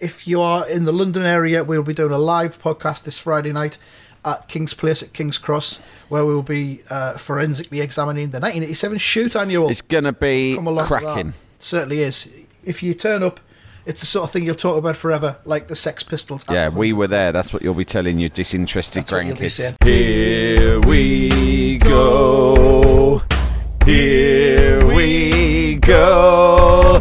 If you are in the London area, we'll be doing a live podcast this Friday night at King's Place at King's Cross, where we will be uh, forensically examining the 1987 shoot annual. It's going to be Come along with cracking. Certainly is. If you turn up, it's the sort of thing you'll talk about forever, like the Sex Pistols. Yeah, we were there. That's what you'll be telling your disinterested That's what you'll be grandkids. Here we go. Here we go.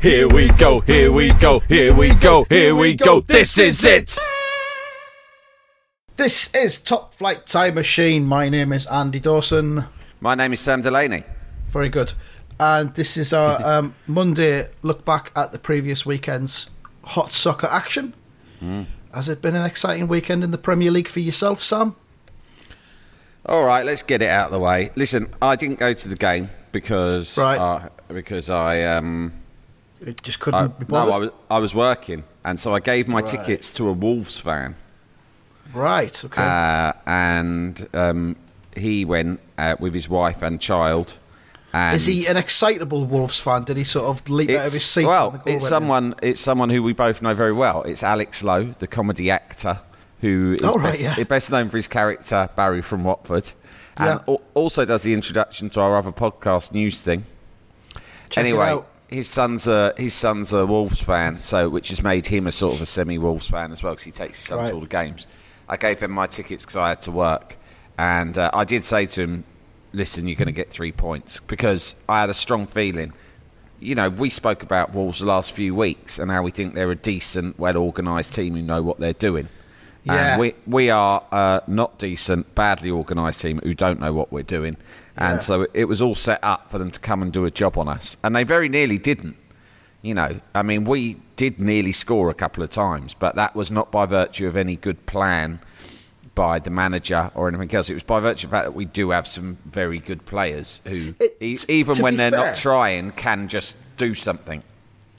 Here we go. Here we go. Here we go. Here we go. This is it. This is Top Flight Time Machine. My name is Andy Dawson. My name is Sam Delaney. Very good. And this is our um, Monday look back at the previous weekend's hot soccer action. Hmm. Has it been an exciting weekend in the Premier League for yourself, Sam? All right, let's get it out of the way. Listen, I didn't go to the game because Right. uh, because I um It just couldn't I, be no. I was I was working and so I gave my Right. tickets to a Wolves fan. right. Okay. uh, and um, he went uh, with his wife and child. And is he an excitable Wolves fan? Did he sort of leap out of his seat? well, it's went in? someone. It's someone who we both know very well. It's Alex Lowe, the comedy actor, who is Oh, right, best, yeah. best known for his character Barry from Watford, and Yeah. al- also does the introduction to our other podcast news thing. Check it anyway, out. His son's a his son's a Wolves fan, so which has made him a sort of a semi Wolves fan as well because he takes his son Right. to all the games. I gave him my tickets because I had to work, and uh, I did say to him, "Listen, you're going to get three points," because I had a strong feeling. You know, we spoke about Wolves the last few weeks and how we think they're a decent, well organised team who know what they're doing. Yeah. And we we are uh, not decent, badly organised team who don't know what we're doing, and Yeah. so it was all set up for them to come and do a job on us, and they very nearly didn't. You know, I mean, we did nearly score a couple of times, but that was not by virtue of any good plan by the manager or anything else. It was by virtue of the fact that we do have some very good players who, It- e- even when they're fair- not trying, can just do something.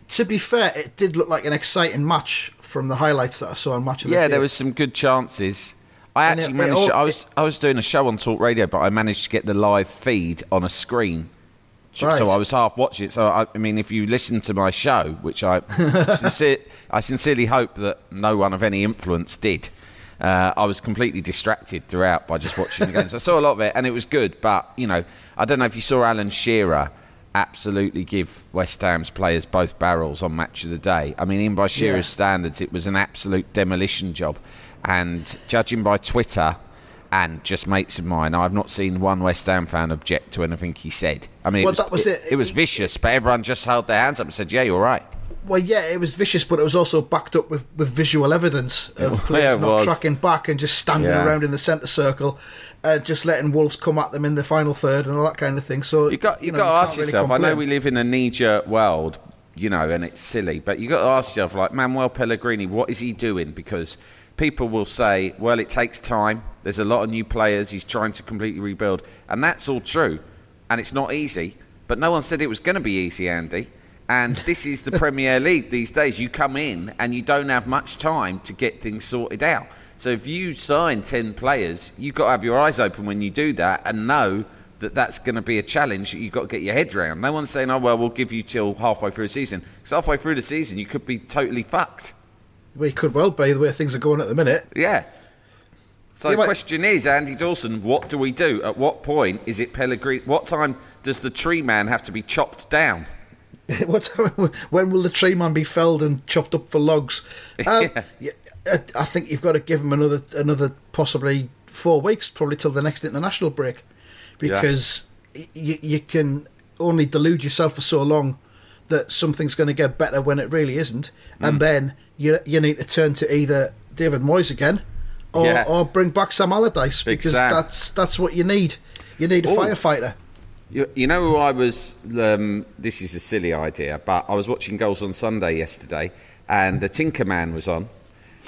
To be fair, it did look like an exciting match from the highlights that I saw on Match of the Yeah, Day. there was some good chances. I And actually it managed. all- to, I was I was doing a show on Talk Radio, but I managed to get the live feed on a screen. So I was half watching it. So I, I mean, if you listen to my show, which I sincere, I sincerely hope that no one of any influence did, uh, I was completely distracted throughout by just watching the games. I saw a lot of it, and it was good. But you know, I don't know if you saw Alan Shearer absolutely give West Ham's players both barrels on Match of the Day. I mean, even by Shearer's Yeah. standards, it was an absolute demolition job. And judging by Twitter and just mates of mine, I've not seen one West Ham fan object to anything he said. I mean, Well, it was, that was it. It, was vicious, but everyone just held their hands up and said, "Yeah, you're right." Well, yeah, it was vicious, but it was also backed up with, with visual evidence of players it not was. tracking back and just standing Yeah. around in the centre circle, uh, just letting Wolves come at them in the final third and all that kind of thing. So You got you, know, got to can't ask really yourself. I know we live in a knee-jerk world, you know, and it's silly, but you got to ask yourself, like Manuel Pellegrini, what is he doing? Because people will say, well, it takes time. There's a lot of new players. He's trying to completely rebuild, and that's all true, and it's not easy. But no one said it was going to be easy, Andy. And this is the Premier League these days. You come in and you don't have much time to get things sorted out. So if you sign 10 players, you've got to have your eyes open when you do that and know that that's going to be a challenge that you've got to get your head around. No one's saying, oh, well, we'll give you till halfway through the season. Because halfway through the season, you could be totally fucked. We could well be the way things are going at the minute. Yeah. So the question is, Andy Dawson, what do we do? At what point is it Pellegrini? What time does the tree man have to be chopped down? what when will the tree man be felled and chopped up for logs? Um, Yeah. yeah, I think you've got to give him another another possibly four weeks, probably till the next international break, because y you you can only delude yourself for so long that something's going to get better when it really isn't, Mm. and then you you need to turn to either David Moyes again. Or, Yeah. or bring back Sam Allardyce because that's that's what you need. You need a Ooh. firefighter. You, you know who I was? Um, this is a silly idea, but I was watching Goals on Sunday yesterday, and the Tinker Man was on.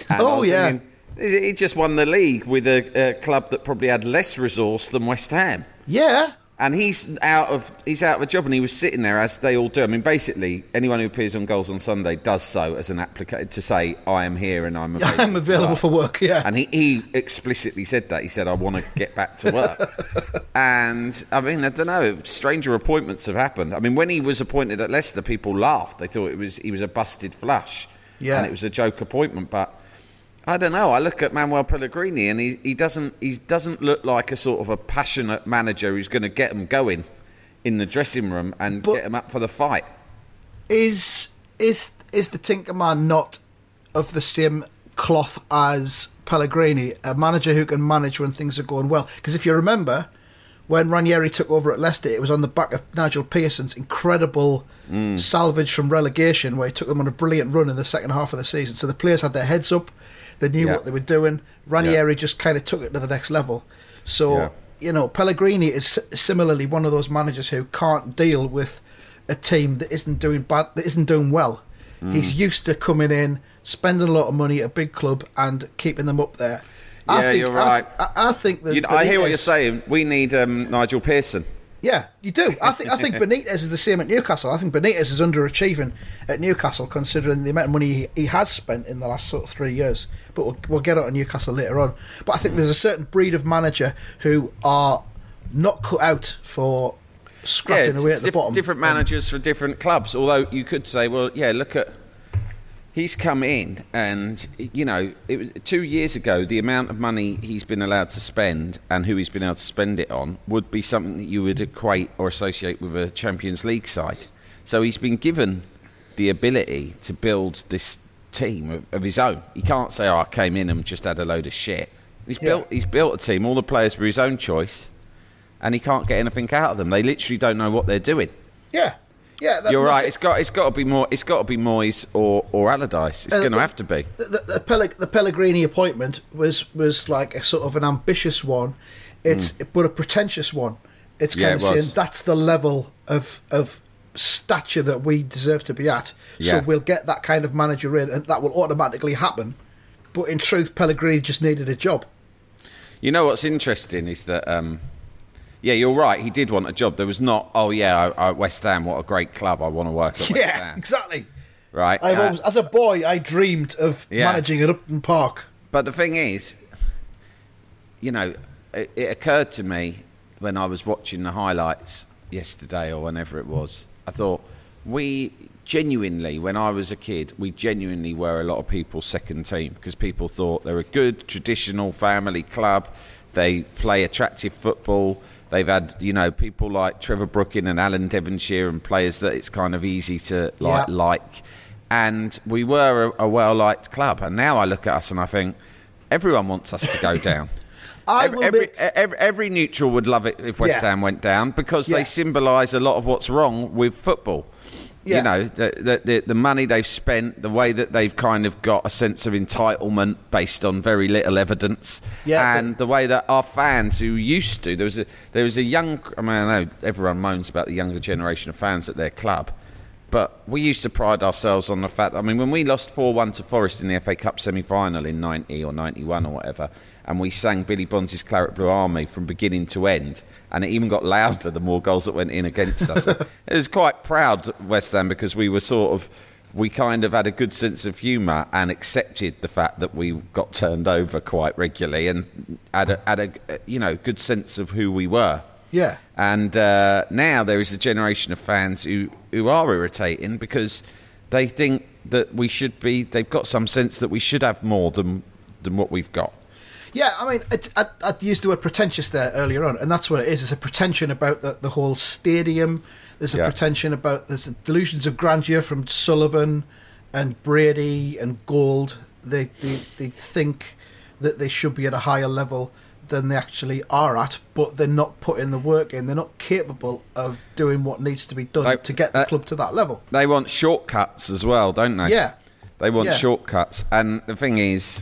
And I Oh, was yeah. thinking, he he just won the league with a, a club that probably had less resource than West Ham. Yeah, And he's out of he's out of a job, and he was sitting there as they all do. I mean, basically, anyone who appears on Goals on Sunday does so as an applicant to say, "I am here and I'm available, I'm available for work. Yeah, and he, he explicitly said that. He said, I want to get back to work. and, I mean, I don't know. Stranger appointments have happened. I mean, when he was appointed at Leicester, people laughed. They thought it was he was a busted flush. Yeah. And it was a joke appointment. But I don't know. I look at Manuel Pellegrini and he, he, doesn't, he doesn't look like a sort of a passionate manager who's going to get them going in the dressing room and But- get them up for the fight. is is is the Tinkerman not of the same cloth as Pellegrini, a manager who can manage when things are going well? Because if you remember, when Ranieri took over at Leicester, it was on the back of Nigel Pearson's incredible mm. salvage from relegation, where he took them on a brilliant run in the second half of the season. So the players had their heads up, they knew Yeah. what they were doing. Ranieri just kind of took it to the next level. So Yeah. you know, Pellegrini is similarly one of those managers who can't deal with a team that isn't doing bad, that isn't doing well. Mm. He's used to coming in, spending a lot of money at a big club, and keeping them up there. Yeah, you're right. I, I think that You know, I hear what you're saying. We need um, Nigel Pearson. Yeah, you do. I think I think Benitez is the same at Newcastle. I think Benitez is underachieving at Newcastle considering the amount of money he, he has spent in the last sort of three years. But we'll, we'll get on to Newcastle later on. But I think there's a certain breed of manager who are not cut out for scrapping away at the diff- bottom. different managers for different clubs. Although you could say, well, yeah, look at he's come in, and you know, it was, two years ago, the amount of money he's been allowed to spend and who he's been able to spend it on would be something that you would equate or associate with a Champions League side. So he's been given the ability to build this team of, of his own. He can't say, "Oh, I came in and just had a load of shit." He's Yeah. built. He's built a team. All the players were his own choice and he can't get anything out of them. They literally don't know what they're doing. Yeah, yeah. that- You're right. it. It's got it's got to be more. It's got to be Moyes or or Allardyce. It's Uh, going to have to be. the, the, the, Pelleg- the Pellegrini appointment was was like a sort of an ambitious one, it's but a pretentious one. It's Hmm. Yeah, kind it of saying was. that's the level of of stature that we deserve to be at. So we'll get that kind of manager in, and that will automatically happen. But in truth, Pellegrini just needed a job. You know what's interesting is that. Um, yeah, you're right. He did want a job. There was not. Oh yeah, I, I, West Ham. What a great club. I want to work at West yeah, Ham. exactly. Right. Uh, always, as a boy, I dreamed of Yeah. managing at Upton Park. But the thing is, you know, it, it occurred to me when I was watching the highlights yesterday or whenever it was. I thought we genuinely, when I was a kid, we genuinely were a lot of people's second team because people thought they're a good traditional family club. They play attractive football. They've had, you know, people like Trevor Brooking and Alan Devonshire and players that it's kind of easy to like Yeah. like. And we were a, a well liked club. And now I look at us and I think everyone wants us to go down. I every, will every, make- every, every neutral would love it if West Yeah. Ham went down because Yeah. they symbolise a lot of what's wrong with football. Yeah. You know, the, the, the, money they've spent, the way that they've kind of got a sense of entitlement based on very little evidence, Yeah, and the- way that our fans who used to there was a there was a young I mean I know everyone moans about the younger generation of fans at their club, but we used to pride ourselves on the fact. I mean, when we lost four one to Forest in the FA Cup semi final in ninety or ninety one or whatever, and we sang Billy Bonds' Claret Blue Army from beginning to end, and it even got louder the more goals that went in against us. it was quite proud West Ham because we were sort of. We kind of had a good sense of humour and accepted the fact that we got turned over quite regularly, and had a, had a you know good sense of who we were. Yeah. And uh, now there is a generation of fans who, who are irritating because they think that we should be, they've got some sense that we should have more than, than what we've got. Yeah, I mean, it, I, I used the word pretentious there earlier on, and that's what it is. It's a pretension about the, the whole stadium. There's a Yeah. pretension about there's delusions of grandeur from Sullivan and Brady and Gold. They, they they think that they should be at a higher level than they actually are at, but they're not putting the work in. They're not capable of doing what needs to be done They- to get the uh, club to that level. They want shortcuts as well, don't they? Yeah. They want Yeah. shortcuts. And the thing is,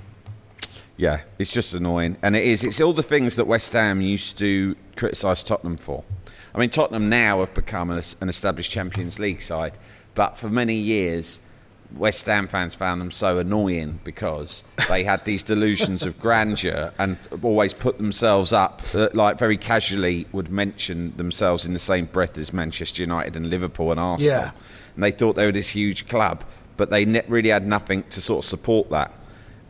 yeah, it's just annoying. And it is. It's all the things that West Ham used to criticise Tottenham for. I mean, Tottenham now have become an, an established Champions League side, but for many years, West Ham fans found them so annoying because they had these delusions of grandeur and always put themselves up, uh, like very casually would mention themselves in the same breath as Manchester United and Liverpool and Arsenal. Yeah. And they thought they were this huge club, but they ne- really had nothing to sort of support that.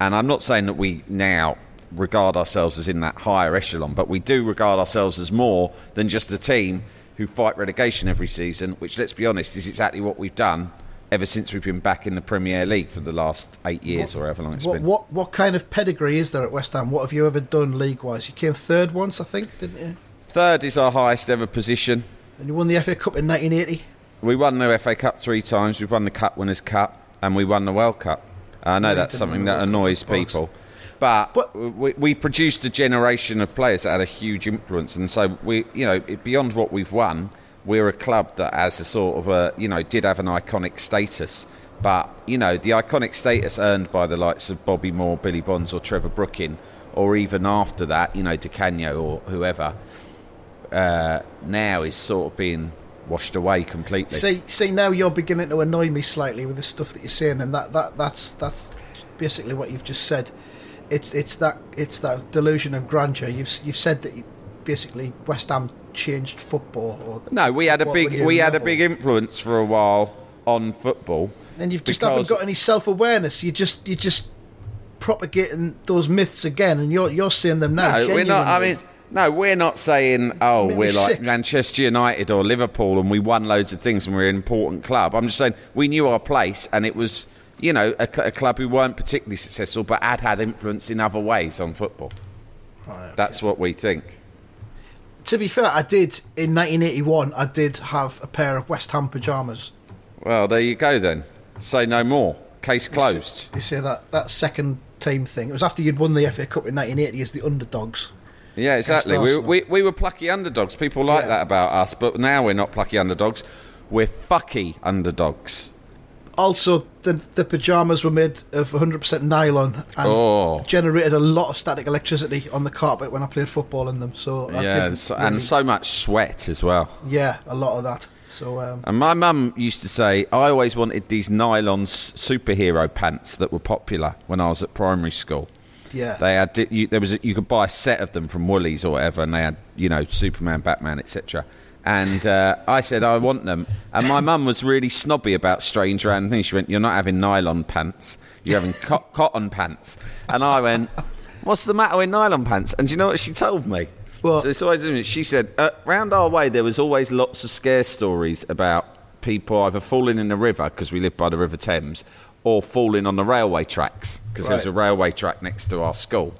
And I'm not saying that we now regard ourselves as in that higher echelon, but we do regard ourselves as more than just a team who fight relegation every season, which, let's be honest, is exactly what we've done ever since we've been back in the Premier League for the last eight years or however long it's What, been. what what kind of pedigree is there at West Ham? What have you ever done league wise? You came third once, I think, didn't you? Third is our highest ever position. And you won the FA Cup in 1980. We won the FA Cup three times. We've won the Cup Winners' Cup, and we won the World Cup. I know that's something that annoys people, but, But- we, we produced a generation of players that had a huge influence, and so we, you know, beyond what we've won, we're a club that has a sort of a, you know, did have an iconic status. But you know, the iconic status earned by the likes of Bobby Moore, Billy Bonds, or Trevor Brooking, or even after that, you know, Di Canio or whoever, uh, now is sort of being washed away completely. See, see, now you're beginning to annoy me slightly with the stuff that you're saying, and that, that that's that's basically what you've just said. It's it's that it's that delusion of grandeur. You've you've said that you, basically West Ham changed football. Or No, we had a big we had a big influence for a while on football. and you've just haven't got any self awareness. You just you just propagating those myths again, and you're you're seeing them now. No, we're not. I mean, no, we're not saying oh Make me we're like sick. Manchester United or Liverpool and we won loads of things and we're an important club. I'm just saying we knew our place and it was you know a, a club who weren't particularly successful but had had influence in other ways on football. That's what we think. to be fair, I did in 1981. I did have a pair of West Ham pajamas. Well, there you go then. Say no more. Case closed. You see that that second team thing? It was after you'd won the FA Cup in 1980 as the underdogs. Yeah, exactly. We, we, we were plucky underdogs. People like Yeah. that about us, but now we're not plucky underdogs. We're fucky underdogs. Also, the the pajamas were made of 100% nylon and Oh. generated a lot of static electricity on the carpet when I played football in them. So I yeah, and so, really- and so much sweat as well. yeah, a lot of that. So um, And my mum used to say, I always wanted these nylon superhero pants that were popular when I was at primary school. Yeah, They had you, there was a, you could buy a set of them from Woolies or whatever, and they had you know Superman, Batman, etc. And uh, I said I want them, and my mum was really snobby about strange random things. She went, "You're not having nylon pants. You're having co- cotton pants." And I went, "What's the matter with nylon pants?" And do you know what she told me? What? So it's always she said, uh, "Round our way, there was always lots of scare stories about people either falling in the river because we live by the River Thames, or falling on the railway tracks because there was a railway track next to our school.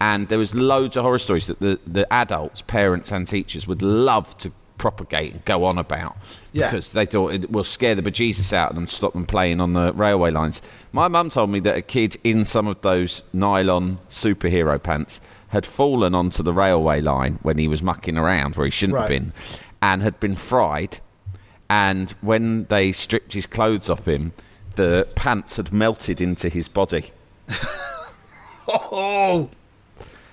And there was loads of horror stories that the, the adults, parents and teachers would love to propagate and go on about Yeah. because they thought it will scare the bejesus out of them stop them playing on the railway lines. My mum told me that a kid in some of those nylon superhero pants had fallen onto the railway line when he was mucking around where he shouldn't have been and had been fried and when they stripped his clothes off him the pants had melted into his body oh,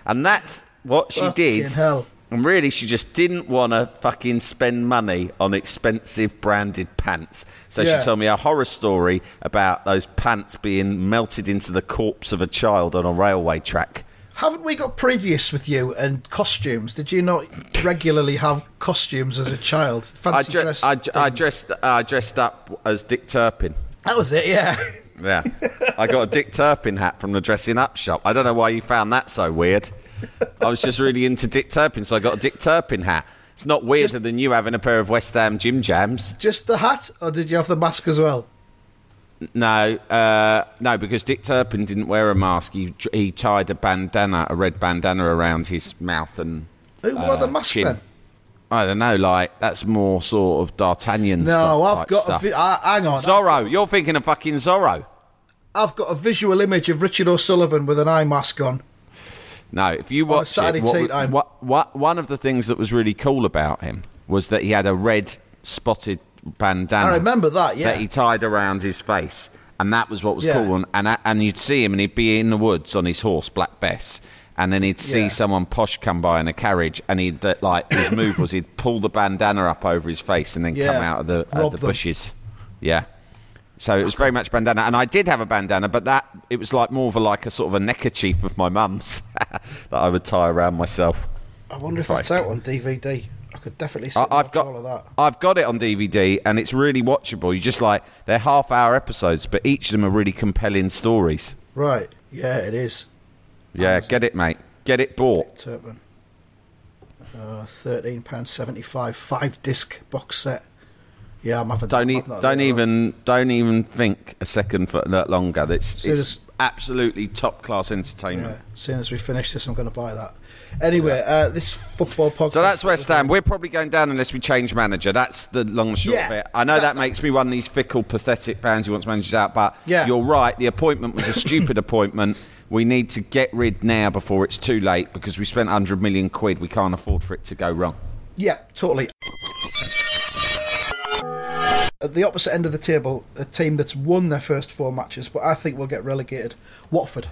and that's what she did Fucking hell. and really she just didn't want to fucking spend money on expensive branded pants so Yeah. she told me a horror story about those pants being melted into the corpse of a child on a railway track haven't we got previous with you and costumes? Did you not regularly have costumes as a child? I, Fancy dress. I, dre- I dressed I dressed up as Dick Turpin That was it. Yeah. Yeah. I got a Dick Turpin hat from the dressing up shop. I don't know why you found that so weird. I was just really into Dick Turpin, so I got a Dick Turpin hat. It's not weirder than you having a pair of West Ham Jim Jams. Just the hat, or did you have the mask as well? No, uh, no, because Dick Turpin didn't wear a mask. He, he tied a bandana, a red bandana around his mouth and. Who wore uh, the mask chin. then? I don't know, like, that's more sort of D'Artagnan No. I've got. stuff. A vi- uh, hang on. Zorro. You're thinking of fucking Zorro. I've got a visual image of Richard O'Sullivan with an eye mask on. No, if you watch Saturday it, what, tea time. what, what, one of the things that was really cool about him was that he had a red spotted bandana. I remember that, yeah. That he tied around his face, and that was what was Yeah. cool. And, and and you'd see him, and he'd be in the woods on his horse, Black Bess, and then he'd see Yeah. someone posh come by in a carriage, and he'd uh, like his move was he'd pull the bandana up over his face and then come out of the, uh, the bushes. Yeah. So it was very much bandana, and I did have a bandana, but that it was like more of a like a sort of a neckerchief of my mum's that I would tie around myself. I wonder if that's out on DVD. I could definitely see I, I've got all of that. I've got it on DVD, and it's really watchable. You just like they're half hour episodes, but each of them are really compelling stories. Right. Yeah, it is. Yeah, get it, mate. Get it bought. Turpin. Uh, Thirteen pounds seventy-five, five disc box set. Yeah, I'm having. Don't e- that don't on. even don't even think a second for that longer. It's, it's this- absolutely top class entertainment. Yeah, as soon as we finish this, I'm going to buy that. Anyway, uh, this football podcast. So that's West Ham. We're probably going down unless we change manager. That's the long and short Yeah, of it. I know that- that, makes me one of these fickle, pathetic fans who wants managers out, but Yeah. you're right. The appointment was a stupid appointment. We need to get rid now before it's too late because we spent 100 million quid. We can't afford for it to go wrong. Yeah, totally. At the opposite end of the table, a team that's won their first four matches, but I think will get relegated. Watford.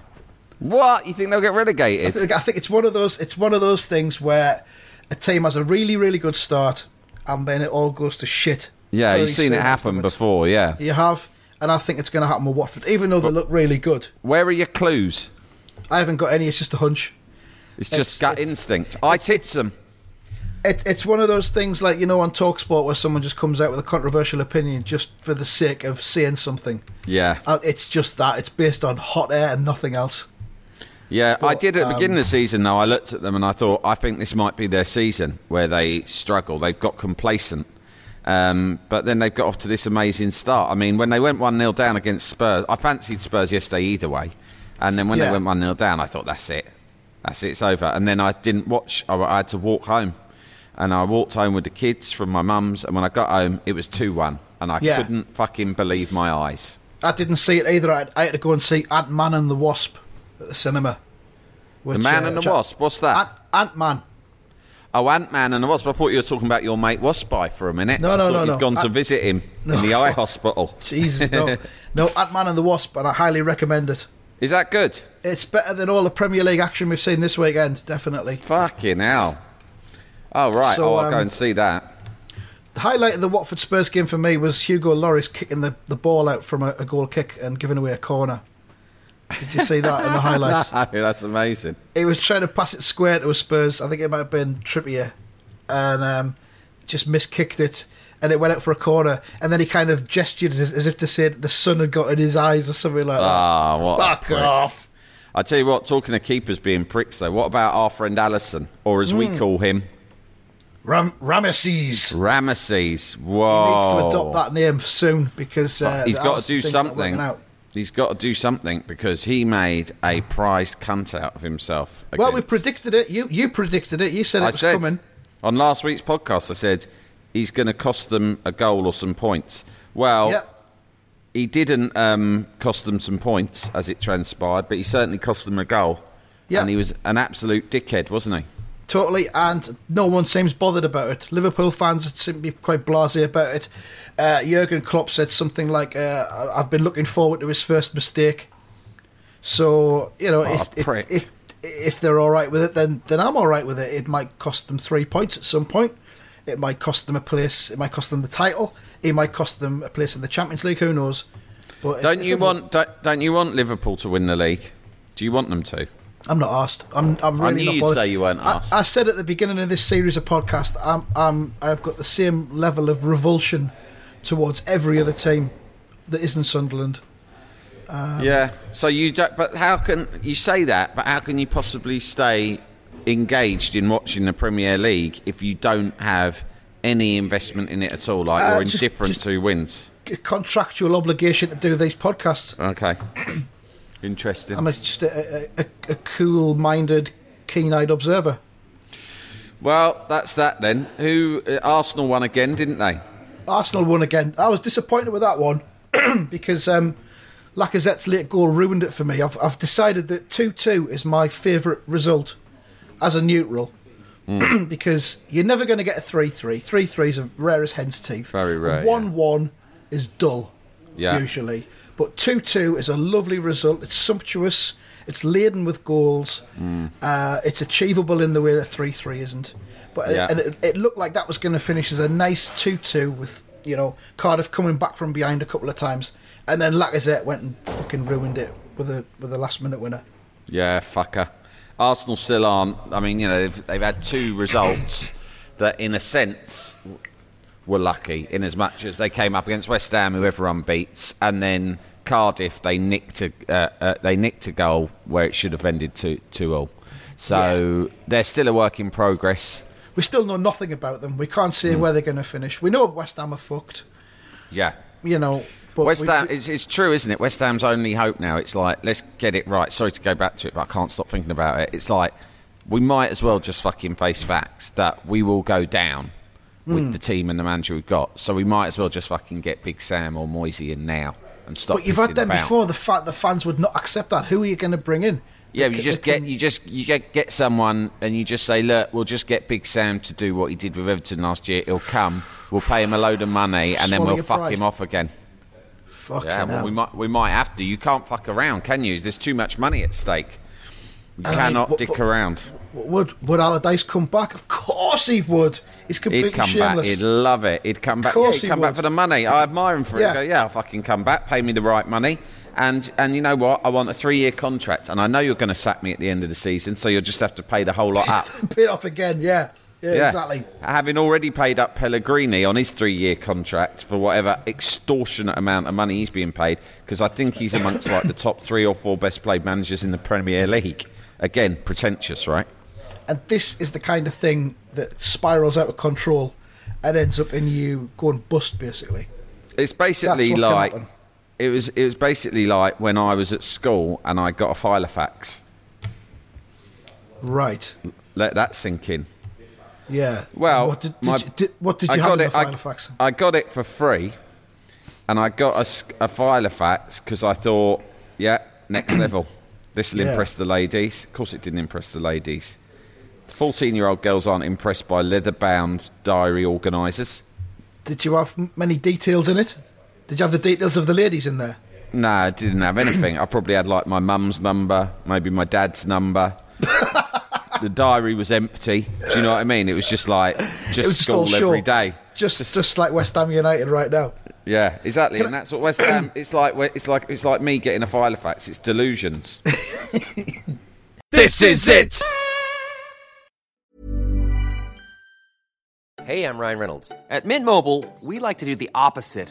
What? You think they'll get I relegated? think, I think it's one of those. It's one of those things where a team has a really, really good start, and then it all goes to shit. yeah, you've seen it happen afterwards. before, yeah. You have, and I think it's going to happen with Watford, even though they look really good. Where are your clues? I haven't got any. It's just a hunch. It's It's- just gut it's- instinct. I tits them. It, it's one of those things like you know on Talksport where someone just comes out with a controversial opinion just for the sake of saying something. Yeah. Uh, it's just that it's based on hot air and nothing else. Yeah, I did at the beginning um, of the season. Though I looked at them and I thought, I think this might be their season where they struggle. They've got complacent, um, but then they've got off to this amazing start. I mean, when they went one 0 down against Spurs, I fancied Spurs yesterday either way, and then when they went one 0 down, I thought that's it, that's it, it's over. And then I didn't watch. I, I had to walk home, and I walked home with the kids from my mum's, and when I got home, it was two one, and I Yeah. couldn't fucking believe my eyes. I didn't see it either. I had, I had to go and see Ant Man and the Wasp at the cinema. The Man uh, and the Wasp. What's that? Ant Man. Oh, Ant Man and the Wasp. I thought you were talking about your mate Waspy for a minute. No, I no, no, no. gone to Ant- visit him No. in the eye hospital. Jesus, no, no, Ant Man and the Wasp, and I highly recommend it. Is that good? It's better than all the Premier League action we've seen this weekend, definitely. Fucking hell. Oh, right. So, oh, I'll go um, and see that. The highlight of the Watford Spurs game for me was Hugo Lloris kicking the, the ball out from a, a goal kick and giving away a corner. Did you see that in the highlights? That's amazing. he was trying to pass it square to a Spurs. I think it might have been Trippier, and um, just miskicked it, and it went out for a corner. And then he kind of gestured as, as if to say the sun had got in his eyes or something like that. Ah, what? Fuck off! I tell you what, talking of keepers being pricks, though, what about our friend Alisson, or as Hmm. we call him, Ram- Ramesses. Ramesses? He needs to adopt that name soon because uh, He's got to do something. He's got to do something because he made a prized cunt out of himself. Well, we predicted it. You you predicted it. You said it I was said coming. on last week's podcast, I said he's going to cost them a goal or some points. Well, Yep. he didn't um, cost them some points as it transpired, but he certainly cost them a goal. Yep. And he was an absolute dickhead, wasn't he? Totally, and no one seems bothered about it. Liverpool fans seem to be quite blasé about it. Uh, Jurgen Klopp said something like, uh, "I've been looking forward to his first mistake." So you know, if, if if if they're all right with it, then then I'm all right with it. It might cost them three points at some point. It might cost them a place. It might cost them the title. It might cost them a place in the Champions League. Who knows? But Don't if you Liverpool- want? Don't, don't you want Liverpool to win the league? Do you want them to? I'm not asked. I'm. I'm I knew not you'd bothered. say you weren't I- asked. I, said at the beginning of this series of podcast, I'm, I'm, I've got the same level of revulsion towards every other team that isn't Sunderland. Um, yeah. So you don't. But how can you say that? But how can you possibly stay engaged in watching the Premier League if you don't have any investment in it at all? Like Uh, you're indifferent just- to wins. Contractual obligation to do these podcasts. Okay. Interesting. I'm a, just a, a, a, a cool-minded, keen-eyed observer. Well, that's that then. Who uh, Arsenal won again, didn't they? Arsenal won again. I was disappointed with that one because um, Lacazette's late goal ruined it for me. I've, I've decided that 2 2 is my favourite result as a neutral Hmm. because you're never going to get a 3 3. 3 3 is a rare as hen's teeth. Very rare, 1 1 is dull, Yeah. usually. But 2 2 is a lovely result. It's sumptuous. It's laden with goals. Hmm. Uh, it's achievable in the way that three three isn't. But Yeah. and it, it looked like that was going to finish as a nice two two with you know Cardiff coming back from behind a couple of times, and then Lacazette went and fucking ruined it with a with a last minute winner. Yeah, fucker. Arsenal still aren't. I mean, you know, they've, they've had two results that, in a sense, were lucky, in as much as they came up against West Ham, who everyone beats, and then Cardiff, they nicked a uh, uh, they nicked a goal where it should have ended two two all. So they're still a work in progress. We still know nothing about them. We can't Hmm. say where they're going to finish. We know West Ham are fucked. Yeah. You know, but West Ham, it's, it's true, isn't it? West Ham's only hope now. It's like, let's get it right. Sorry to go back to it, but I can't stop thinking about it. It's like, we might as well just fucking face facts that we will go down Hmm. with the team and the manager we've got. So we might as well just fucking get Big Sam or Moisey in now and stop. But you've had them about. before. The fa- the fans would not accept that. Who are you going to bring in? Yeah, you just get you just you get get someone and you just say, look, we'll just get Big Sam to do what he did with Everton last year. He'll come. We'll pay him a load of money and then we'll fuck pride. him off again. Fucking Yeah, well, we might we might have to. You can't fuck around, can you? There's too much money at stake. You I cannot dick but- around. Would would Allardyce come back? Of course he would. He's completely He'd come shameless. back. He'd love it. He'd come back. Of course yeah, he'd he come back for the money. I admire him for Yeah. it. Go, yeah, I'll fucking come back. Pay me the right money. And and you know what? I want a three year contract. And I know you're going to sack me at the end of the season, so you'll just have to pay the whole lot up. Bit off again. Yeah. Yeah, exactly. Having already paid up Pellegrini on his three-year contract for whatever extortionate amount of money he's being paid, because I think he's amongst like the top three or four best played managers in the Premier League. Again, pretentious, right? And this is the kind of thing that spirals out of control and ends up in you going bust, basically. It's basically like. It was. It was basically like when I was at school and I got a filofax. Right. Let that sink in. Yeah. Well, what did, did my- you, did, what did I you have got in it, the I- Filofax? I, got it for free, and I got a, a Filofax because I thought, yeah, next level. This will Yeah. impress the ladies. Of course, it didn't impress the ladies. Fourteen-year-old girls aren't impressed by leather-bound diary organisers. Did you have many details in it? Did you have the details of the ladies in there? No, I didn't have anything. I probably had like my mum's number, maybe my dad's number. the diary was empty. Do you know what I mean? It was just like just it was just all school show. every day. Just, just, like West Ham United right now. Yeah, exactly, and that's what West Ham. It's like it's like it's like me getting a Filofax. It's delusions. This is it! Hey, I'm Ryan Reynolds. At Mint Mobile, we like to do the opposite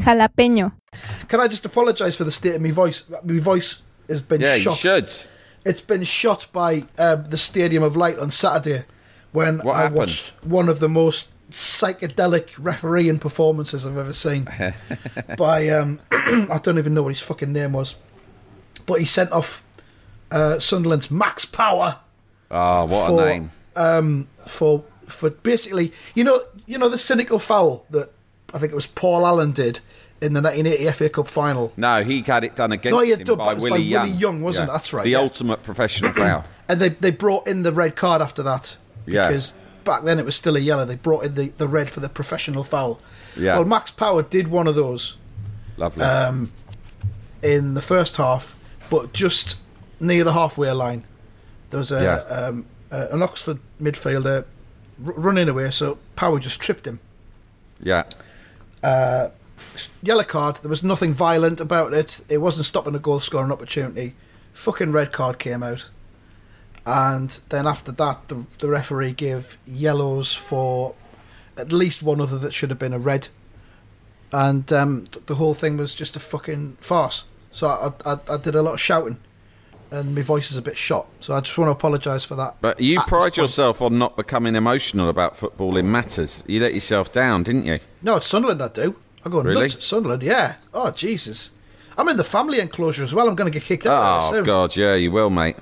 Jalapeño. Can I just apologise for the state of my voice? My voice has been yeah, shot. you should. It's been shot by um, the Stadium of Light on Saturday when What I happened? watched one of the most psychedelic refereeing performances I've ever seen. by um, I don't even know what his fucking name was, but he sent off uh, Sunderland's Max Power Oh, what for a name! um for for basically you know you know the cynical foul that I think it was Paul Allen did in the 1980 FA Cup final. No, he had it done against No, he had him done, by Willie by Young. Willie Young, wasn't it? That's right, The yeah. ultimate professional foul. And they they brought in the red card after that Yeah. because back then it was still a yellow. They brought in the, the red for the professional foul. Yeah. Well, Max Power did one of those Lovely. um, in the first half, but just near the halfway line. There was a, Yeah. um, uh, an Oxford midfielder r- running away, so Power just tripped him. yeah. Yellow card. There was nothing violent about it. It wasn't stopping a goal scoring opportunity. Fucking red card came out. And then after that, the, the referee gave yellows for at least one other that should have been a red. And um, th- the whole thing was just a fucking farce. So I, I, I did a lot of shouting. And my voice is a bit shot. So I just want to apologise for that. But you pride yourself on not becoming emotional about football in matters. You let yourself down, didn't you? No, it's Sunderland I do. I go Really? nuts at Sunderland, yeah. Oh, Jesus. I'm in the family enclosure as well. I'm going to get kicked out Oh. God, yeah, you will, mate.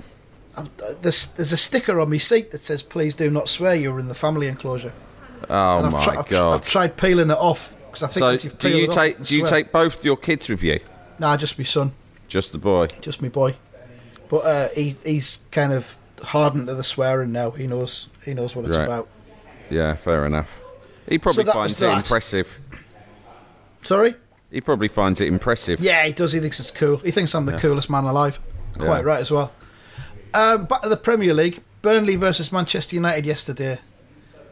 I'm- uh, There's, there's a sticker on my seat that says, please do not swear you're in the family enclosure. Oh my tri- I've, tr- God. I've tried peeling it off. Because I think so, you've do peeled you take do you take both your kids with you? Nah, just my son. Just the boy. Just my boy. But uh, he, he's kind of hardened to the swearing now. He knows he knows what it's Right. about. Yeah, fair enough. He probably that finds it impressive. Sorry? He probably finds it impressive. Yeah, he does. He thinks it's cool. He thinks I'm the coolest man alive. Quite Yeah. right as well. Um, back to the Premier League. Burnley versus Manchester United yesterday.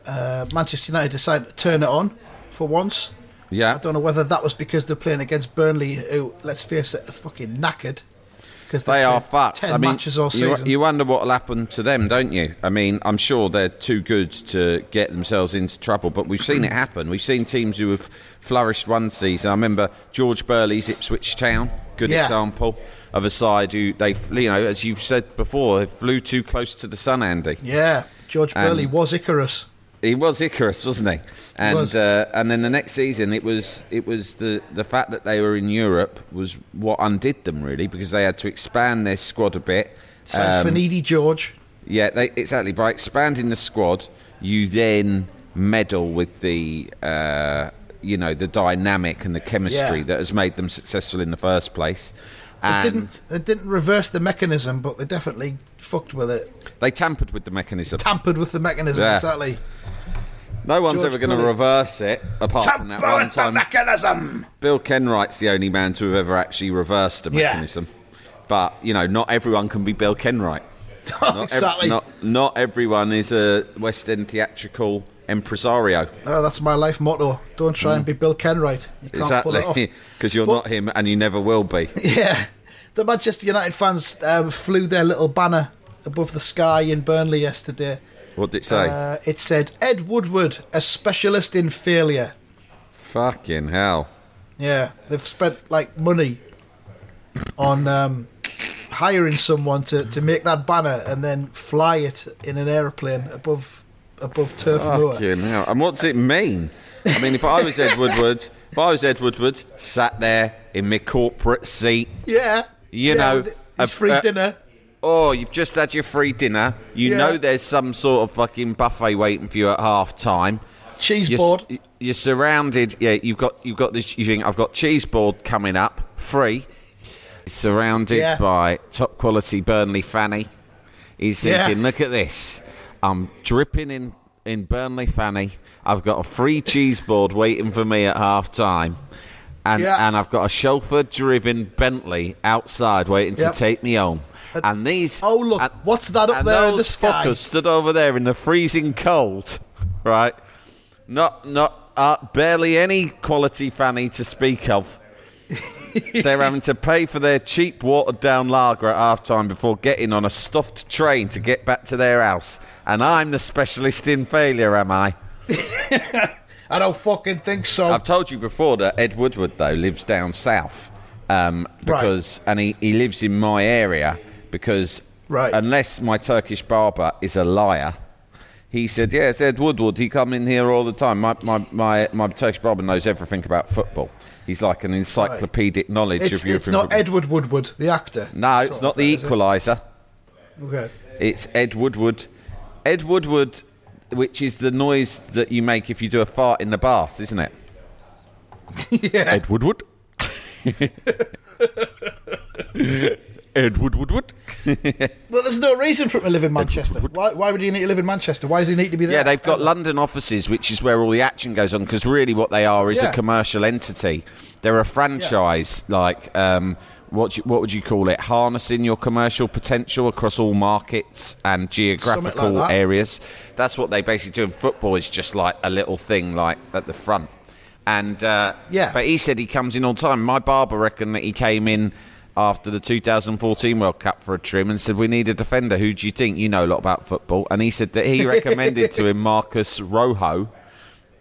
Uh, Manchester United decided to turn it on for once. Yeah. I don't know whether that was because they're playing against Burnley, who, let's face it, are fucking knackered. Because They are fucked. Ten I mean, matches all you, season. you wonder what will happen to them, don't you? I mean, I'm sure they're too good to get themselves into trouble, but we've seen it happen. We've seen teams who have flourished one season. I remember George Burley's Ipswich Town, good Yeah. example of a side who they, you know, as you've said before, flew too close to the sun, Andy. yeah, George Burley And- was Icarus. He was Icarus, wasn't he? And was. Uh, and then the next season, it was it was the the fact that they were in Europe was what undid them really because they had to expand their squad a bit. Signed Um, Finidi George. yeah, they, exactly. By expanding the squad, you then meddle with the uh, you know the dynamic and the chemistry Yeah. that has made them successful in the first place. It didn't. It didn't reverse the mechanism, but they definitely fucked with it. they tampered with the mechanism. Tampered with the mechanism. Yeah. Exactly. no one's George ever going to reverse it apart from that one time. mechanism. Bill Kenwright's the only man to have ever actually reversed a Yeah. mechanism. But you know, not everyone can be Bill Kenwright. Not ev- exactly. not not everyone is a West End theatrical impresario. Oh, that's my life motto. Don't try and be Bill Kenwright. You can't pull it off. Exactly, because you're But- not him, and you never will be. Yeah. The Manchester United fans um, flew their little banner above the sky in Burnley yesterday. What did it say? Uh, it said, Ed Woodward, a specialist in failure. Fucking hell! Yeah, they've spent like money on um, hiring someone to, to make that banner and then fly it in an aeroplane above above Turf Moor. Hell! And what's it mean? I mean, if I was Ed Woodward, if I was Ed Woodward, sat there in my corporate seat, Yeah, You yeah, know, a- free uh, dinner. Oh, you've just had your free dinner. You Yeah. know there's some sort of fucking buffet waiting for you at half time. Cheese You're, board. you're surrounded. Yeah, you've got you've got this. You think I've got cheese board coming up free. Surrounded Yeah. by top quality Burnley fanny. He's Yeah. thinking, look at this. I'm dripping in in Burnley fanny. I've got a free cheese board waiting for me at half time. And, Yeah. and I've got a chauffeur driven Bentley outside waiting Yep. to take me home. And these Oh, look, and- what's that up and there in the sky? fuckers stood over there in the freezing cold, right? Not, not, uh, barely any quality fanny to speak of. They're having to pay for their cheap watered down lager at half time before getting on a stuffed train to get back to their house. And I'm the specialist in failure, am I? I don't fucking think so. I've told you before that Ed Woodward though lives down south, um, because and he, he lives in my area because Right. unless my Turkish barber is a liar, he said yes, Ed Woodward. He come in here all the time. My my my, my Turkish barber knows everything about football. He's like an encyclopedic knowledge it's of European it's not football. Edward Woodward, the actor. no, It's it's not the it? Equalizer. Okay. It's Ed Woodward. Ed Woodward, which is the noise that you make if you do a fart in the bath, isn't it? yeah. Ed Woodward. Ed Woodward. Well, there's no reason for him to live in Manchester. Why, why would he need to live in Manchester? Why does he need to be there? Yeah, they've got London offices, which is where all the action goes on. Because really, what they are is Yeah. a commercial entity. They're a franchise, like um, what you, what would you call it? Harnessing your commercial potential across all markets and geographical that. areas. That's what they basically do. And football is just like a little thing, like at the front. And uh, Yeah. but he said he comes in all the time. My barber reckoned that he came in after the 2014 World Cup for a trim and said, "We need a defender. Who do you think? You know a lot about football." And he said that he recommended to him Marcos Rojo,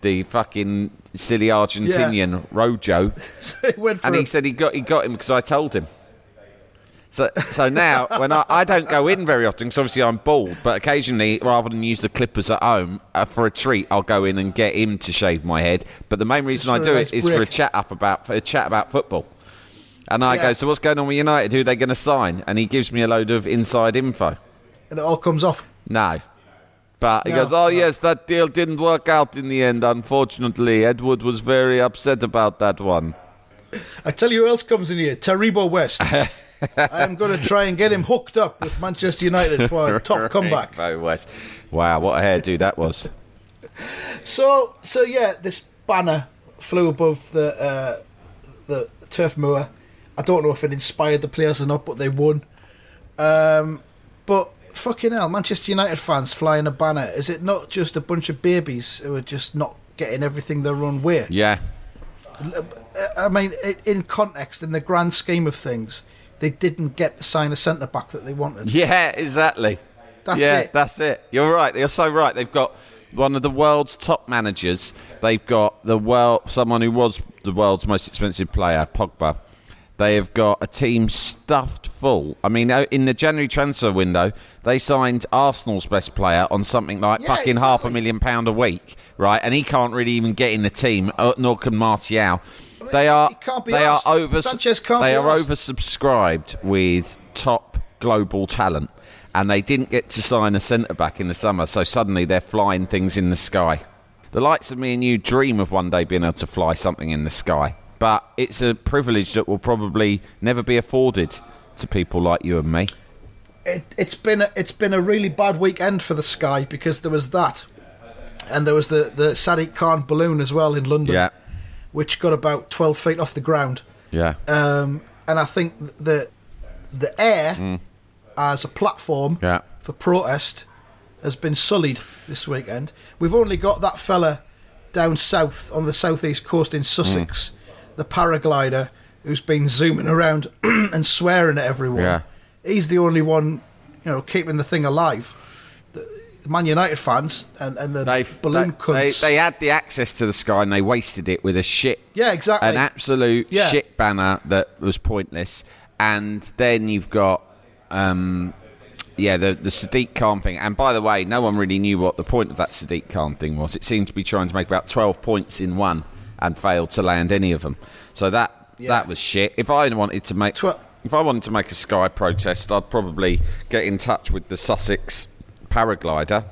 the fucking silly Argentinian Rojo, So and he a- said he got he got him because I told him. So, so now when I, I don't go in very often because obviously I'm bald, but occasionally rather than use the clippers at home uh, for a treat, I'll go in and get him to shave my head. But the main reason I do nice it is for a chat up about for a chat about football. And I Yeah. go, so what's going on with United? Who are they going to sign? And he gives me a load of inside info. and it all comes off. No. But he No, goes, oh, no. yes, that deal didn't work out in the end, unfortunately. Edward was very upset about that one. I tell you who else comes in here, Taribo West. I'm going to try and get him hooked up with Manchester United for a top comeback. West. Wow, what a hairdo that was. So, so yeah, this banner flew above the uh, the turf moor. I don't know if it inspired the players or not, but they won. Um, but fucking hell, Manchester United fans flying a banner. Is it not just a bunch of babies who are just not getting everything their own way? Yeah. I mean, in context, in the grand scheme of things, they didn't get to sign a centre back that they wanted. Yeah, exactly. That's yeah, it. that's it. You're right. You're so right. They've got one of the world's top managers. They've got the world, someone who was the world's most expensive player, Pogba. They have got a team stuffed full. I mean, in the January transfer window, they signed Arsenal's best player on something like Yeah, fucking half a million pound a week, right? And he can't really even get in the team. Uh, nor can Martial. They are they asked. are over they are asked. oversubscribed with top global talent, and they didn't get to sign a centre back in the summer, so suddenly they're flying things in the sky. The likes of me and you dream of one day being able to fly something in the sky, but it's a privilege that will probably never be afforded to people like you and me. it, it's been a, it's been a really bad weekend for the sky because there was that, and there was the the Sadiq Khan balloon as well in London, Yeah, which got about twelve feet off the ground. yeah, Um, and I think the the air as a platform Mm. Yeah. for protest has been sullied this weekend. We've only got that fella down south on the southeast coast in Sussex, Mm. The paraglider who's been zooming around and swearing at everyone. Yeah. He's the only one, you know, keeping the thing alive. The Man United fans and, and the They've, balloon they, they, cunts. they had the access to the sky and they wasted it with a shit yeah, exactly. an absolute Yeah. shit banner that was pointless. And then you've got, um, yeah, the the Sadiq Khan thing. And by the way, no one really knew what the point of that Sadiq Khan thing was. It seemed to be trying to make about twelve points in one and failed to land any of them. So that Yeah. that was shit. If I wanted to make Twe- if I wanted to make a Sky protest, I'd probably get in touch with the Sussex paraglider.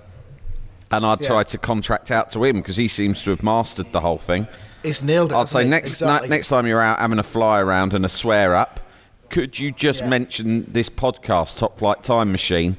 And I'd Yeah. try to contract out to him because he seems to have mastered the whole thing. He's nailed it. I'd say he? next Exactly. ni- next time you're out having a fly around and a swear up, could you just Yeah. mention this podcast, Top Flight Time Machine?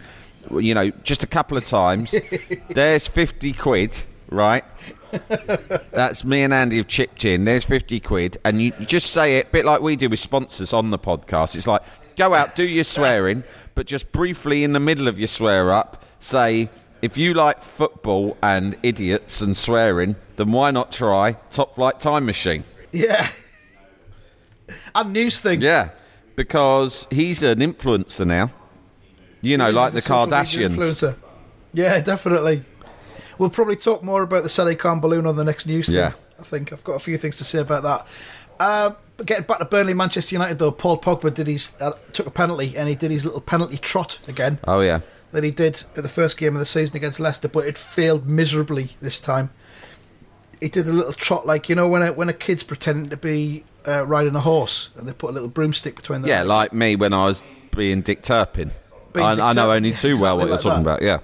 You know, just a couple of times. There's fifty quid, right? That's me and Andy have chipped in. There's fifty quid, and you, you just say it, bit like we do with sponsors on the podcast. It's like go out, do your swearing, but just briefly in the middle of your swear up, say. If you like football and idiots and swearing, then why not try Top Flight Time Machine? Yeah. and news thing. Yeah, because he's an influencer now. You know, like the He's a social media Kardashians. Yeah, definitely. We'll probably talk more about the Khan balloon on the next news thing. I think I've got a few things to say about that. Um, but getting back to Burnley, Manchester United though, Paul Pogba did his uh, took a penalty and he did his little penalty trot again Oh yeah, that he did at the first game of the season against Leicester, but it failed miserably this time. He did a little trot like you know when a, when a kid's pretending to be uh, riding a horse and they put a little broomstick between their yeah, legs. like me when I was being Dick Turpin. Being I, Dick I know Turpin, only yeah, too well exactly what you're talking that. about. Yeah,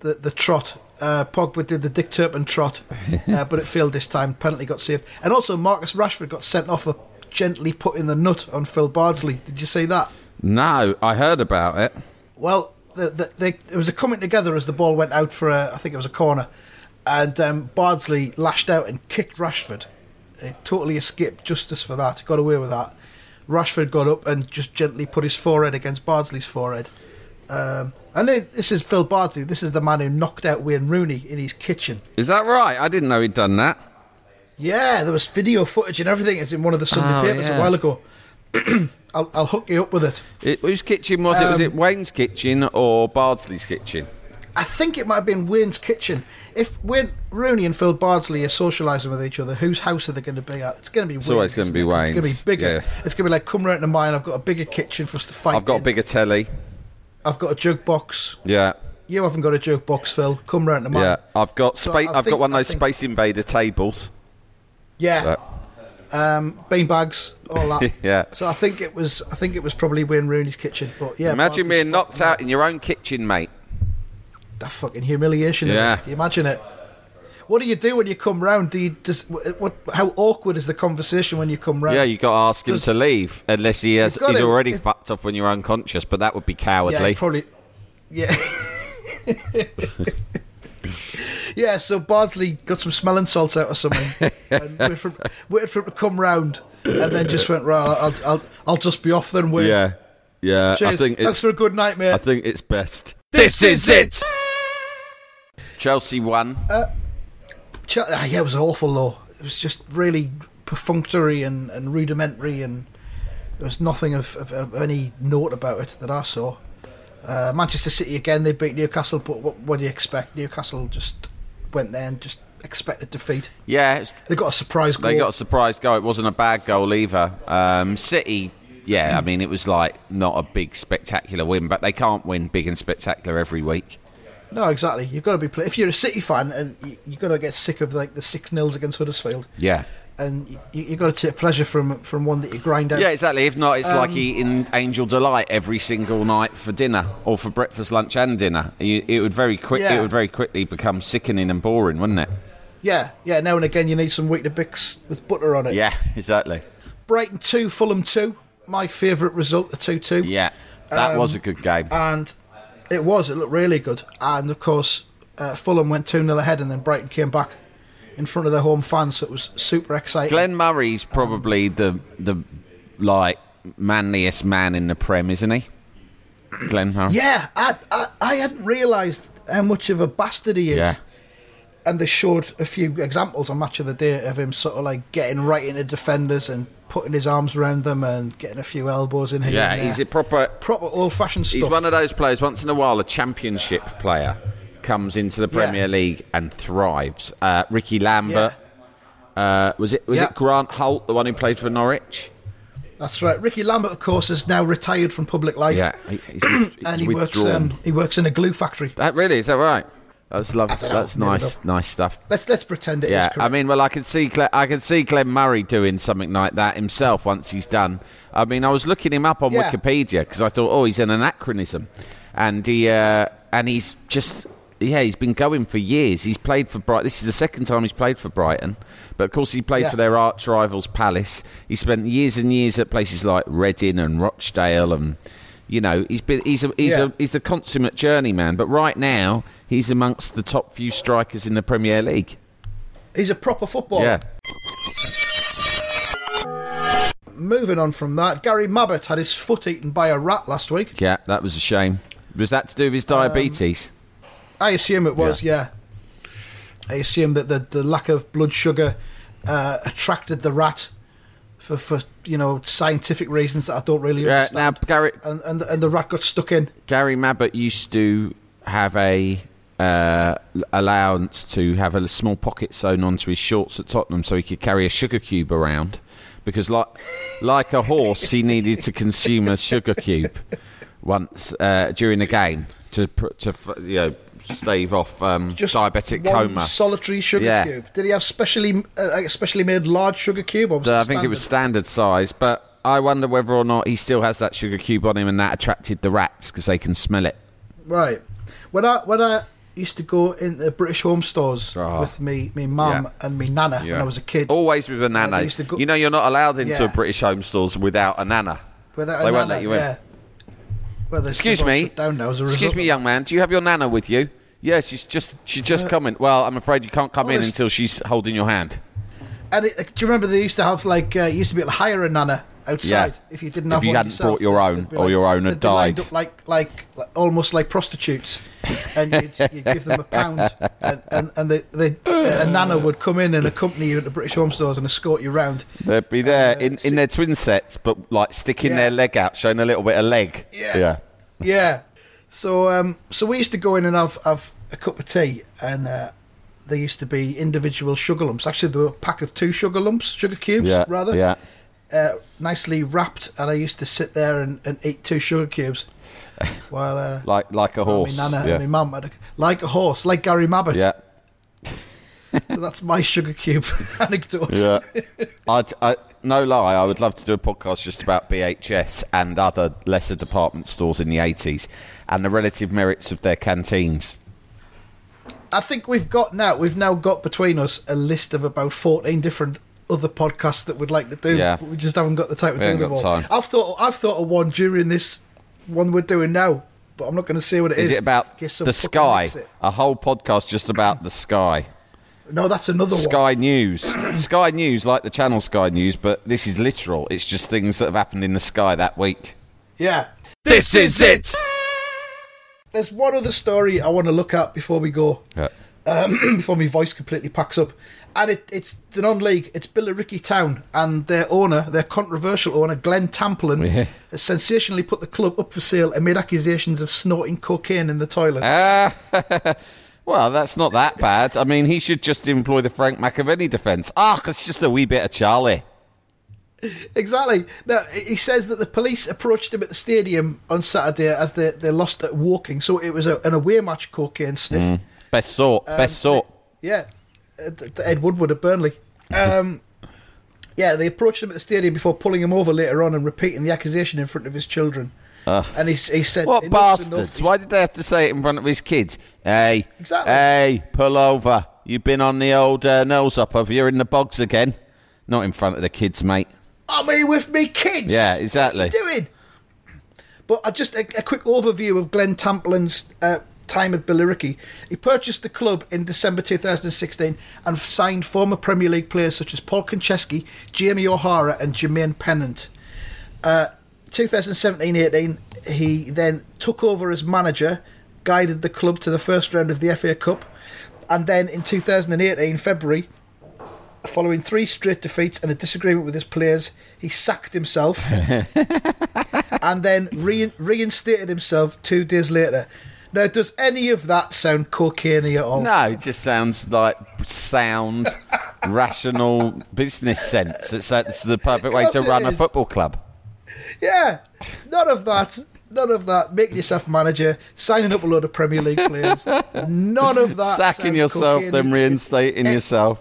the the trot. Uh, Pogba did the Dick Turpin trot, uh, but it failed this time. Penalty got saved, and also Marcus Rashford got sent off for gently putting the nut on Phil Bardsley. Did you see that? no, I heard about it. Well, the, the, they, it was a coming together as the ball went out for a, I think it was a corner, and um, Bardsley lashed out and kicked Rashford. It totally escaped justice for that. Got away with that. Rashford got up and just gently put his forehead against Bardsley's forehead. Um, and then this is Phil Bardsley. This is the man who knocked out Wayne Rooney in his kitchen. Is that right? I didn't know he'd done that. Yeah, there was video footage and everything. It's in one of the Sunday Oh, papers yeah. a while ago. I'll, I'll hook you up with it. It, whose kitchen was it? Was Um, it Wayne's kitchen or Bardsley's kitchen? I think it might have been Wayne's kitchen. If Wayne Rooney and Phil Bardsley are socialising with each other, whose house are they going to be at? It's going to be. It's always gonna be Wayne's. It's going to be Wayne's, bigger. yeah. It's going to be like come round to mine. I've got a bigger kitchen for us to fight. I've got a bigger telly. I've got a jukebox. Yeah, You haven't got a jukebox, Phil. Come round to mine. yeah. I've got So spa- I I've think- got one of those think- Space Invader tables. Yeah. Uh, Um, bean bags, all that. Yeah. So I think it was. I think it was probably Wayne Rooney's kitchen. But yeah. Imagine being knocked out in your own kitchen, mate. That fucking humiliation. it. Yeah. Can you imagine it? What do you do when you come round? Do you just what? how awkward is the conversation when you come round? Yeah, you got to ask him Does- to leave unless he has. He's already If- fucked off when you're unconscious, but that would be Yeah, cowardly. probably. Yeah. yeah, so Bardsley got some smelling salts out or something, and waited for, waited for him to come round, and then just went right. I'll, I'll, I'll just be off then. Wait. yeah, yeah. Cheers. I think Thanks for a good night, mate. I think it's best. This is it. Chelsea won. Ah, yeah, it was awful though. It was just really perfunctory and, and rudimentary, and there was nothing of, of, of any note about it that I saw. Uh, Manchester City again, they beat Newcastle, but what, what do you expect? Newcastle just went there and just expected defeat. yeah, it's They got a surprise goal. They got a surprise goal. It wasn't a bad goal either. Um, City, yeah, I mean, it was like not a big spectacular win, but they can't win big and spectacular every week. No, exactly. You've got to be. Play- if you're a City fan, and you, you've got to get sick of like the six nils against Huddersfield, Yeah. and you, you've got to take pleasure from from one that you grind out. Yeah, exactly. If not, it's like Um, eating Angel Delight every single night for dinner, or for breakfast, lunch, and dinner. You, it would very quick. Yeah. It would very quickly become sickening and boring, wouldn't it? yeah, yeah. Now and again, you need some wheat Weetabix with butter on it. Yeah, exactly. Brighton 2, Fulham 2. My favourite result, the 2 2. Yeah, that Um, was a good game. And it was, it looked really good. And of course, uh, Fulham went 2 0 ahead, and then Brighton came back in front of their home fans, so it was super exciting. Glenn Murray's probably the the like manliest man in the Prem, isn't he? Glenn Murray. Yeah, I, I, I hadn't realised how much of a bastard he is. Yeah. And they showed a few examples on Match of the Day of him sort of like getting right into defenders and putting his arms around them and getting a few elbows in here. Yeah, he's a proper. proper old fashioned stuff. He's one of those players. Once in a while, a championship player comes into the Yeah. Premier League and thrives. Uh, Ricky Lambert. Uh, was it was Yeah. it Grant Holt, the one who played for Norwich? That's right. Ricky Lambert, of course, is now retired from public life. Yeah, he, he's, with- and he's he works. Um, he works in a glue factory. that really is that right? That's lovely. That's nice, nice stuff. Let's let's pretend it is. Yeah. I mean, well, I can see Cle- I can see Glenn Murray doing something like that himself once he's done. I mean, I was looking him up on Yeah. Wikipedia because I thought, oh, he's an anachronism, and he uh, and he's just yeah, he's been going for years. He's played for Brighton. This is the second time he's played for Brighton, but of course he played Yeah. for their arch rivals Palace. He spent years and years at places like Reading and Rochdale and. You know, he's been he's a, he's Yeah. a he's the consummate journeyman, but right now he's amongst the top few strikers in the Premier League. he's a proper footballer. Yeah. Moving on from that, Gary Mabbutt had his foot eaten by a rat last week. Yeah, that was a shame. Was that to do with his diabetes? I assume it was. Yeah. I assume that the the lack of blood sugar uh, attracted the rat for for you know scientific reasons that I don't really yeah. understand. Now, Gary and, and and the rat got stuck in. Gary Mabbutt used to have a uh, allowance to have a small pocket sewn onto his shorts at Tottenham, so he could carry a sugar cube around. Because, like like a horse, he needed to consume a sugar cube once uh, during the game to to you know stave off um, Just diabetic one coma. solitary sugar Yeah. cube. Did he have specially uh, specially made large sugar cube? Or was Uh, I think it was standard? standard size, but I wonder whether or not he still has that sugar cube on him, and that attracted the rats because they can smell it. Right. When I when I used to go in the British home stores Oh. with me me mum Yeah. and me nana when I was a kid. Always with a Uh, nana. used to go- you know, you're not allowed into Yeah. a British home stores without a nana. Without a they won't nana, let you in. yeah. Well, Excuse me. Down now as a Excuse me, young man. Do you have your nana with you? Yeah, she's just she's just coming. Well, I'm afraid you can't come in until she's holding your hand. And it, do you remember they used to have like uh, used to be able to hire a nana outside. Yeah. If you didn't have If you one hadn't yourself, brought your own, or your own had they'd be lined died. like, like like almost like prostitutes, and you'd, you'd give them a pound, and and, and they, they a nana would come in and accompany you at the British Home Stores and escort you round. They'd be there Uh, in, in their twin sets, but like sticking Yeah. their leg out, showing a little bit of leg. Yeah. Yeah. Yeah. So um, so we used to go in and have have a cup of tea, and uh, there used to be individual sugar lumps. Actually, there were a pack of two sugar lumps, sugar cubes, Yeah. rather. Yeah. Uh, nicely wrapped, and I used to sit there and, and eat two sugar cubes while uh, Like like a horse. my nana yeah. and my mum had a, like a horse, like Gary Mabbutt. yeah. So that's my sugar cube anecdote. Yeah. I'd, I, no lie, I would love to do a podcast just about BHS and other lesser department stores in the 80s and the relative merits of their canteens. I think we've got now we've now got between us a list of about fourteen different other podcasts that we'd like to do. Yeah. but we just haven't got the time to We do them all. time. I've thought I've thought of one during this one we're doing now, but I'm not going to say what it is. Is it about in case some the sky? A whole podcast just about the sky. No, that's another one. Sky News. Sky News, like the channel Sky News, but this is literal. It's just things that have happened in the sky that week. Yeah. This is it! There's one other story I want to look at before we go. Yeah. Um, before my voice completely packs up. And it, it's the non-league. It's Billericay Town, and their owner, their controversial owner, Glenn Tamplin, Yeah. has sensationally put the club up for sale amid accusations of snorting cocaine in the toilet. Ah. Well, that's not that bad. I mean, he should just employ the Frank McAvennie defence. Ah, it's just a wee bit of Charlie. exactly. Now he says that the police approached him at the stadium on Saturday as they, they lost at Woking. So it was a, an away match cocaine sniff. Best sort. Um, best sort. Yeah, uh, Ed Woodward at Burnley. Um, yeah, they approached him at the stadium before pulling him over later on and repeating the accusation in front of his children. and he, he said, What bastards? Why did they have to say it in front of his kids? Hey, Exactly. hey, pull over. You've been on the old uh, nose up over You're in the bogs again. Not in front of the kids, mate. I'm here with me kids. Yeah, exactly. What are you doing? But uh, just a, a quick overview of Glenn Tamplin's uh, time at Billericay. He purchased the club in December 2016 and signed former Premier League players such as Paul Konchesky, Jamie O'Hara, and Jermaine Pennant. Uh, 2017-18, he then took over as manager, guided the club to the first round of the FA Cup, and then in 2018 February, following three straight defeats and a disagreement with his players, he sacked himself and then re- reinstated himself two days later. Now, does any of that sound cocaine at all? No, it just sounds like sound, rational business sense. It's, that's the perfect way to it run a football club. Yeah, none of that. None of that. Making yourself manager, signing up a load of Premier League players. None of that. Sacking yourself, cocaine-y. then reinstating Eh, yourself.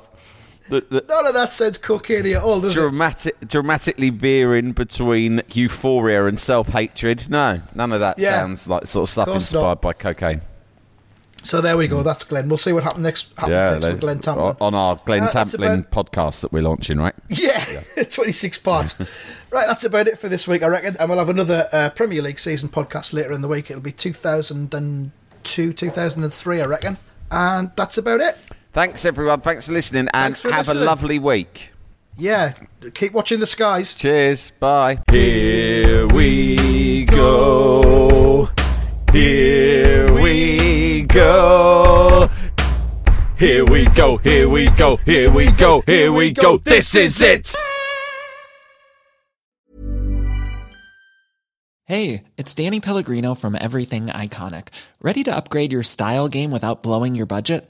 The, the None of that sounds cocaine at all, does it? dramatic, dramatically veering between euphoria and self hatred. No, none of that Yeah. sounds like sort of stuff Course inspired not. by cocaine. So there we go. That's Glenn. We'll see what happens next. Happens next with Glenn Tamplin. on our Glenn Uh, Tamplin about- podcast that we're launching, right? Yeah, 26 parts. right, that's about it for this week, I reckon. And we'll have another uh, Premier League season podcast later in the week. It'll be 2002, 2003, I reckon. And that's about it. Thanks everyone. Thanks for listening, and for have listening. a lovely week. Yeah, keep watching the skies. Cheers. Bye. Here we go. Here we go. Here we go. Here we go. Here we go. Here we go. This is it. Hey, it's Danny Pellegrino from Everything Iconic. Ready to upgrade your style game without blowing your budget?